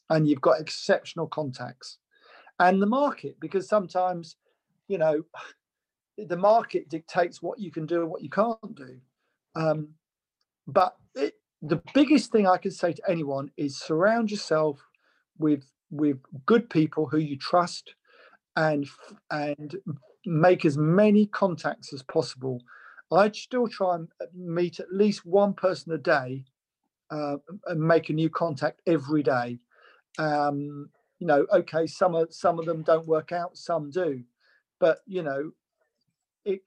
and you've got exceptional contacts, and the market. Because sometimes, you know, the market dictates what you can do and what you can't do. Um, but it, the biggest thing I can say to anyone is surround yourself with with good people who you trust and and make as many contacts as possible. I'd still try and meet at least one person a day uh, and make a new contact every day. Um, you know okay some of some of them don't work out some do. But you know it,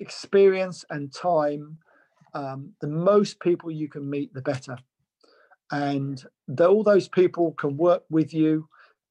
experience and time um, the most people you can meet the better and the, all those people can work with you.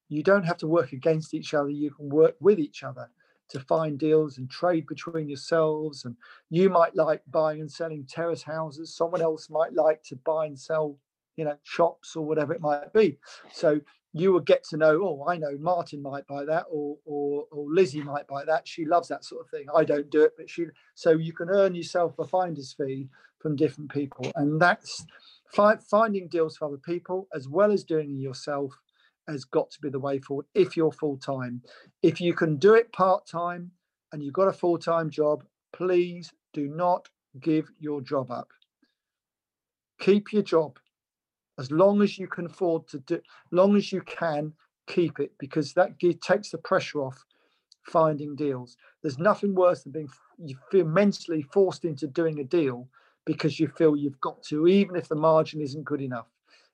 You don't have to work against each other. You can work with each other to find deals and trade between yourselves. And you might like buying and selling terrace houses. Someone else might like to buy and sell, you know, shops or whatever it might be. So you will get to know, oh, I know Martin might buy that, or or or Lizzie might buy that. She loves that sort of thing. I don't do it, but she. So you can earn yourself a finder's fee from different people, and that's finding deals for other people as well as doing it yourself has got to be the way forward if you're full time. If you can do it part time and you've got a full time job, please do not give your job up. Keep your job as long as you can afford to do, as long as you can keep it because that takes the pressure off finding deals. There's nothing worse than being you feel mentally forced into doing a deal because you feel you've got to, even if the margin isn't good enough.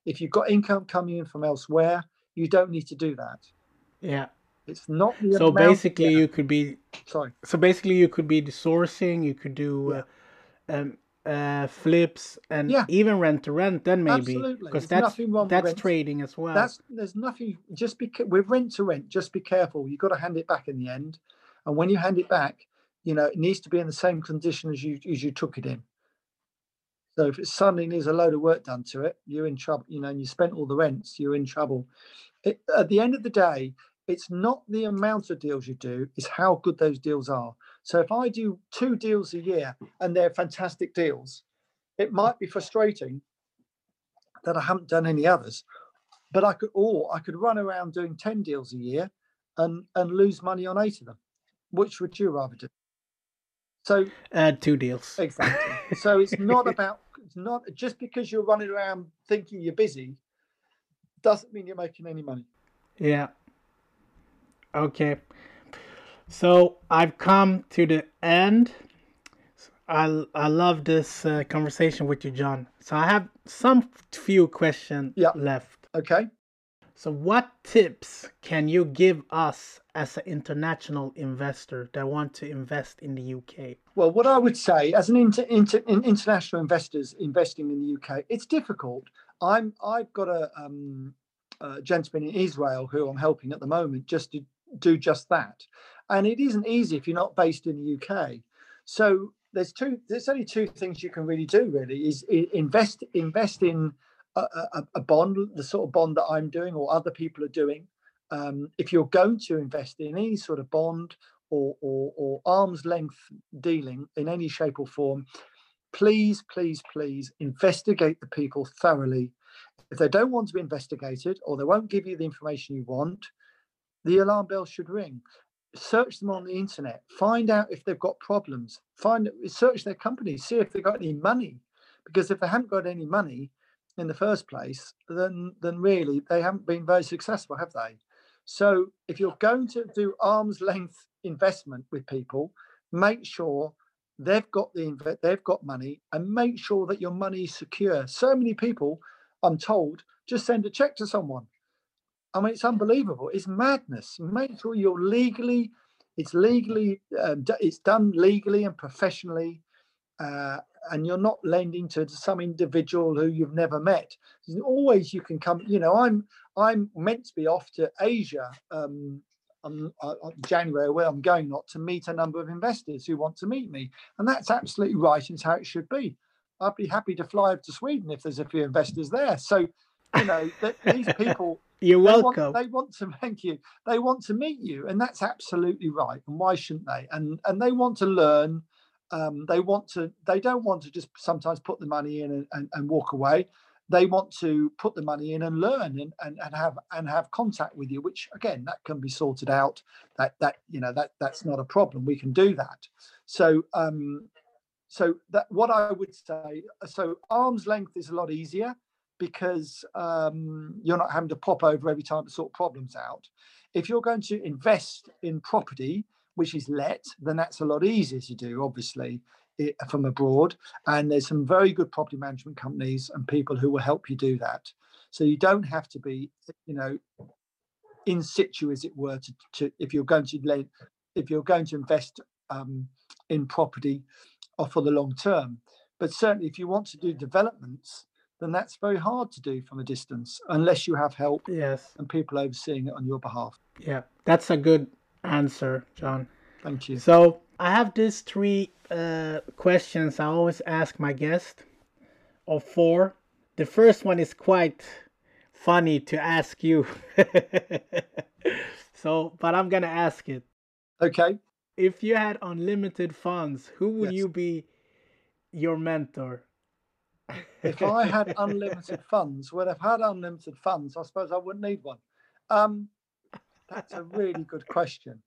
If you've got income coming in from elsewhere, you don't need to do that. Yeah. It's not so basically yeah. you could be sorry. So basically you could be the sourcing, you could do yeah. uh, um, uh, flips and yeah. even rent to rent then maybe because that's that's trading as well that's there's nothing just because with rent to rent just be careful you've got to hand it back in the end and when you hand it back you know it needs to be in the same condition as you as you took it in so if it suddenly needs a load of work done to it you're in trouble you know and you spent all the rents you're in trouble it, at the end of the day it's not the amount of deals you do it's how good those deals are so if I do two deals a year and they're fantastic deals, it might be frustrating that I haven't done any others. But I could, or I could run around doing 10 deals a year and, and lose money on eight of them. Which would you rather do? So add two deals. Exactly. so it's not about it's not just because you're running around thinking you're busy doesn't mean you're making any money. Yeah. Okay. So I've come to the end. I I love this uh, conversation with you, John. So I have some few questions yep. left. Okay. So what tips can you give us as an international investor that want to invest in the UK? Well, what I would say as an inter, inter, international investors investing in the UK, it's difficult. I'm I've got a, um, a gentleman in Israel who I'm helping at the moment just to do just that and it isn't easy if you're not based in the UK. So there's two. There's only two things you can really do. Really, is invest invest in a, a, bond, the sort of bond that I'm doing or other people are doing. Um, if you're going to invest in any sort of bond or, or, or arm's length dealing in any shape or form, please, please, please investigate the people thoroughly. If they don't want to be investigated or they won't give you the information you want, the alarm bell should ring search them on the internet, find out if they've got problems, find search their companies, see if they've got any money. Because if they haven't got any money in the first place, then then really they haven't been very successful, have they? So if you're going to do arm's length investment with people, make sure they've got the they've got money and make sure that your money is secure. So many people, I'm told, just send a check to someone I mean, it's unbelievable. It's madness. Make sure you're legally, it's legally, um, it's done legally and professionally, uh, and you're not lending to some individual who you've never met. Always, you can come. You know, I'm I'm meant to be off to Asia um, on, uh, on January, where I'm going not to meet a number of investors who want to meet me, and that's absolutely right. It's how it should be. I'd be happy to fly up to Sweden if there's a few investors there. So, you know, these people you're welcome. They want, they want, to thank you. They want to meet you, and that's absolutely right. And why shouldn't they? And and they want to learn. Um, they want to. They don't want to just sometimes put the money in and, and, and walk away. They want to put the money in and learn and, and, and have and have contact with you, which again that can be sorted out. That that you know that that's not a problem. We can do that. So um, so that what I would say. So arm's length is a lot easier because um, you're not having to pop over every time to sort problems out. If you're going to invest in property, which is let, then that's a lot easier to do, obviously, it, from abroad. And there's some very good property management companies and people who will help you do that. So you don't have to be, you know, in situ, as it were, to, to if you're going to let, if you're going to invest um, in property or for the long term. But certainly, if you want to do developments, then that's very hard to do from a distance unless you have help yes. and people overseeing it on your behalf. Yeah, that's a good answer, John. Thank you. So I have these three uh, questions I always ask my guest, or four. The first one is quite funny to ask you. so, but I'm gonna ask it. Okay. If you had unlimited funds, who would yes. you be your mentor? if I had unlimited funds, well, if I had unlimited funds, I suppose I wouldn't need one. Um, that's a really good question.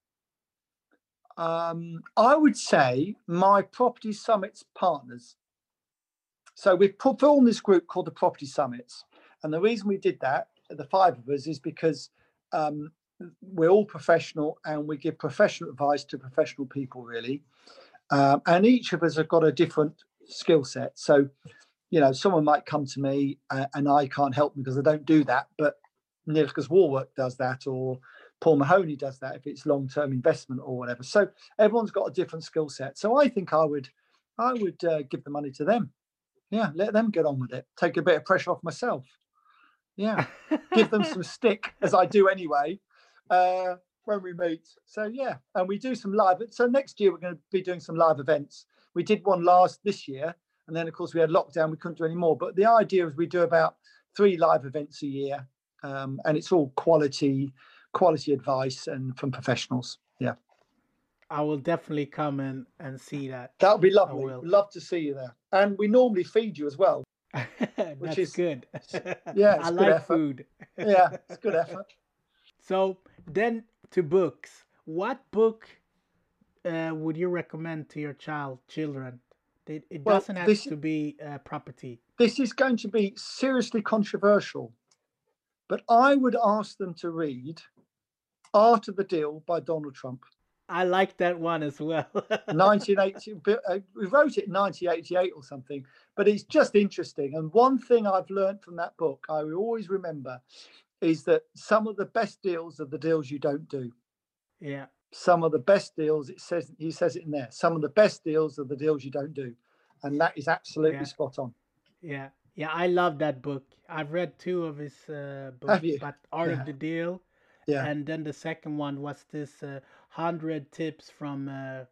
Um, I would say my Property Summits partners. So we've formed this group called the Property Summits. And the reason we did that, the five of us, is because um, we're all professional and we give professional advice to professional people, really. Um, and each of us have got a different skill set. So, you know, someone might come to me uh, and I can't help them because I don't do that, but Nicholas Wallwork does that, or Paul Mahoney does that if it's long-term investment or whatever. So everyone's got a different skill set. So I think I would, I would uh, give the money to them. Yeah, let them get on with it. Take a bit of pressure off myself. Yeah, give them some stick as I do anyway uh, when we meet. So yeah, and we do some live. So next year we're going to be doing some live events. We did one last this year, and then of course we had lockdown. We couldn't do any more. But the idea is we do about three live events a year, um, and it's all quality quality advice and from professionals. Yeah. I will definitely come and, and see that. That would be lovely. Love to see you there. And we normally feed you as well. which is good. yeah, I like effort. food. yeah, it's good effort. So then to books. What book uh, would you recommend to your child, children? It, it well, doesn't have this, to be uh, property. This is going to be seriously controversial, but I would ask them to read Art of the Deal by Donald Trump. I like that one as well. 1980, uh, we wrote it in 1988 or something, but it's just interesting. And one thing I've learned from that book, I always remember, is that some of the best deals are the deals you don't do. Yeah. Some of the best deals, it says he says it in there. Some of the best deals are the deals you don't do, and that is absolutely yeah. spot on. Yeah, yeah, I love that book. I've read two of his uh, books, but Art yeah. of the Deal yeah. And then the second one was this uh, hundred tips from uh,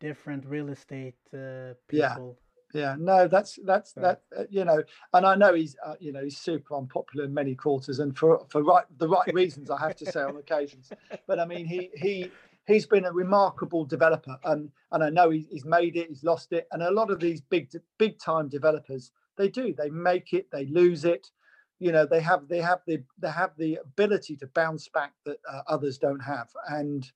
different real estate uh, people. Yeah. Yeah, no, that's that's that. Uh, you know, and I know he's uh, you know he's super unpopular in many quarters, and for for right the right reasons, I have to say on occasions. But I mean, he he he's been a remarkable developer, and and I know he's, he's made it, he's lost it, and a lot of these big big time developers, they do, they make it, they lose it, you know they have they have the they have the ability to bounce back that uh, others don't have and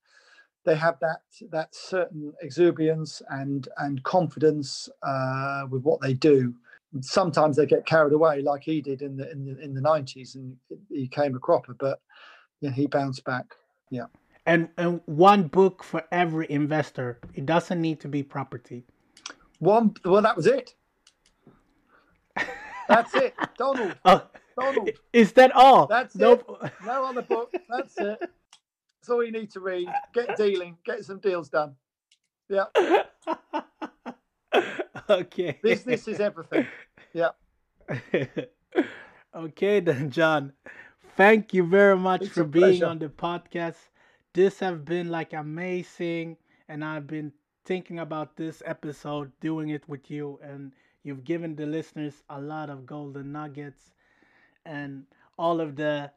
they have that that certain exuberance and and confidence uh, with what they do. Sometimes they get carried away like he did in the in the in the 90s and he came a cropper but yeah he bounced back. Yeah. And and one book for every investor it doesn't need to be property. One well that was it. That's it. Donald. Oh Donald. Is that all? That's nope. it. No other book. That's it. That's all you need to read. Get dealing. Get some deals done. Yeah. okay. Business is everything. Yeah. okay then, John. Thank you very much it's for being on the podcast. This has been like amazing, and I've been thinking about this episode, doing it with you, and you've given the listeners a lot of golden nuggets and all of the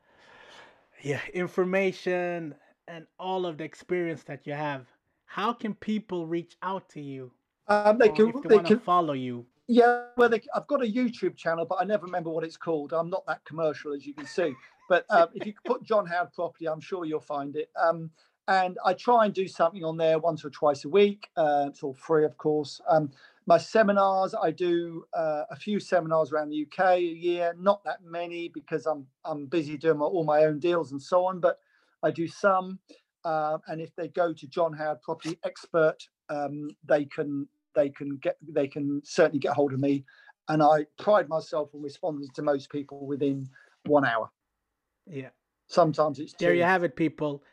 yeah information and all of the experience that you have. How can people reach out to you? Um, they can they, they can follow you? Yeah well they, i've got a youtube channel but i never remember what it's called. I'm not that commercial as you can see. But um, if you put john howard property i'm sure you'll find it. Um, and i try and do something on there once or twice a week. Uh, it's all free of course. Um, my seminars i do uh, a few seminars around the uk a year not that many because i'm i'm busy doing my, all my own deals and so on but i do some uh, and if they go to john howard property expert um, they can they can get they can certainly get hold of me and i pride myself on responding to most people within one hour. Yeah. Sometimes it's there two. you have it people.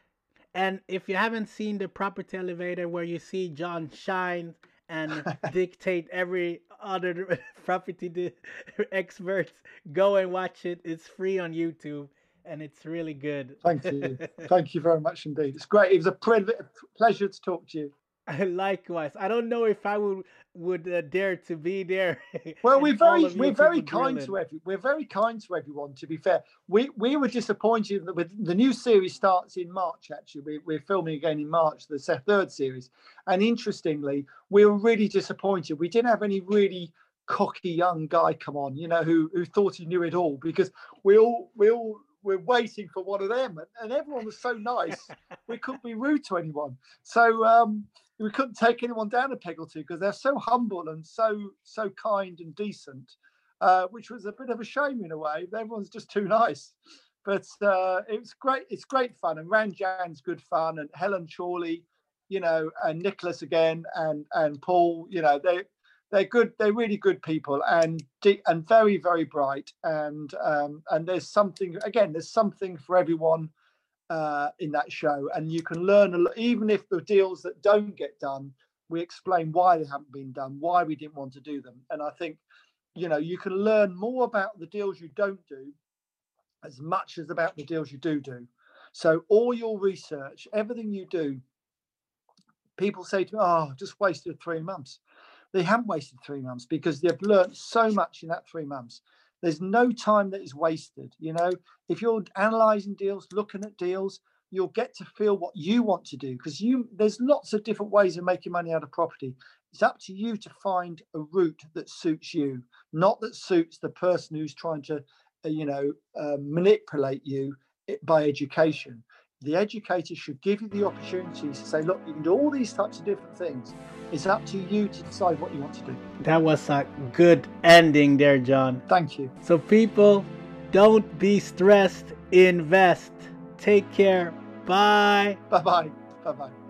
And if you haven't seen the property elevator where you see john shine and dictate every other property experts. Go and watch it. It's free on YouTube and it's really good. Thank you. Thank you very much indeed. It's great. It was a pleasure to talk to you. Likewise, I don't know if I would would uh, dare to be there. Well, we're very we're very kind to every we're very kind to everyone. To be fair, we we were disappointed that with the new series starts in March. Actually, we, we're filming again in March, the third series, and interestingly, we were really disappointed. We didn't have any really cocky young guy come on, you know, who who thought he knew it all because we all we all we're waiting for one of them, and, and everyone was so nice. we couldn't be rude to anyone. So um, we couldn't take anyone down a peg or two because they're so humble and so so kind and decent, uh, which was a bit of a shame in a way. Everyone's just too nice. but uh, it's great. It's great fun, and Ranjan's good fun, and Helen Chorley, you know, and Nicholas again, and and Paul, you know, they they're good. They're really good people, and and very very bright, and um, and there's something again. There's something for everyone uh, in that show, and you can learn a lot. Even if the deals that don't get done, we explain why they haven't been done, why we didn't want to do them, and I think you know you can learn more about the deals you don't do as much as about the deals you do do. So all your research, everything you do, people say to me, "Oh, just wasted three months." They haven't wasted three months because they've learned so much in that three months. There's no time that is wasted. You know, if you're analyzing deals, looking at deals, you'll get to feel what you want to do because you there's lots of different ways of making money out of property. It's up to you to find a route that suits you, not that suits the person who's trying to uh, you know, uh, manipulate you by education. The educator should give you the opportunities to say, look, you can do all these types of different things. It's up to you to decide what you want to do. That was a good ending there, John. Thank you. So, people, don't be stressed, invest. Take care. Bye. Bye bye. Bye bye.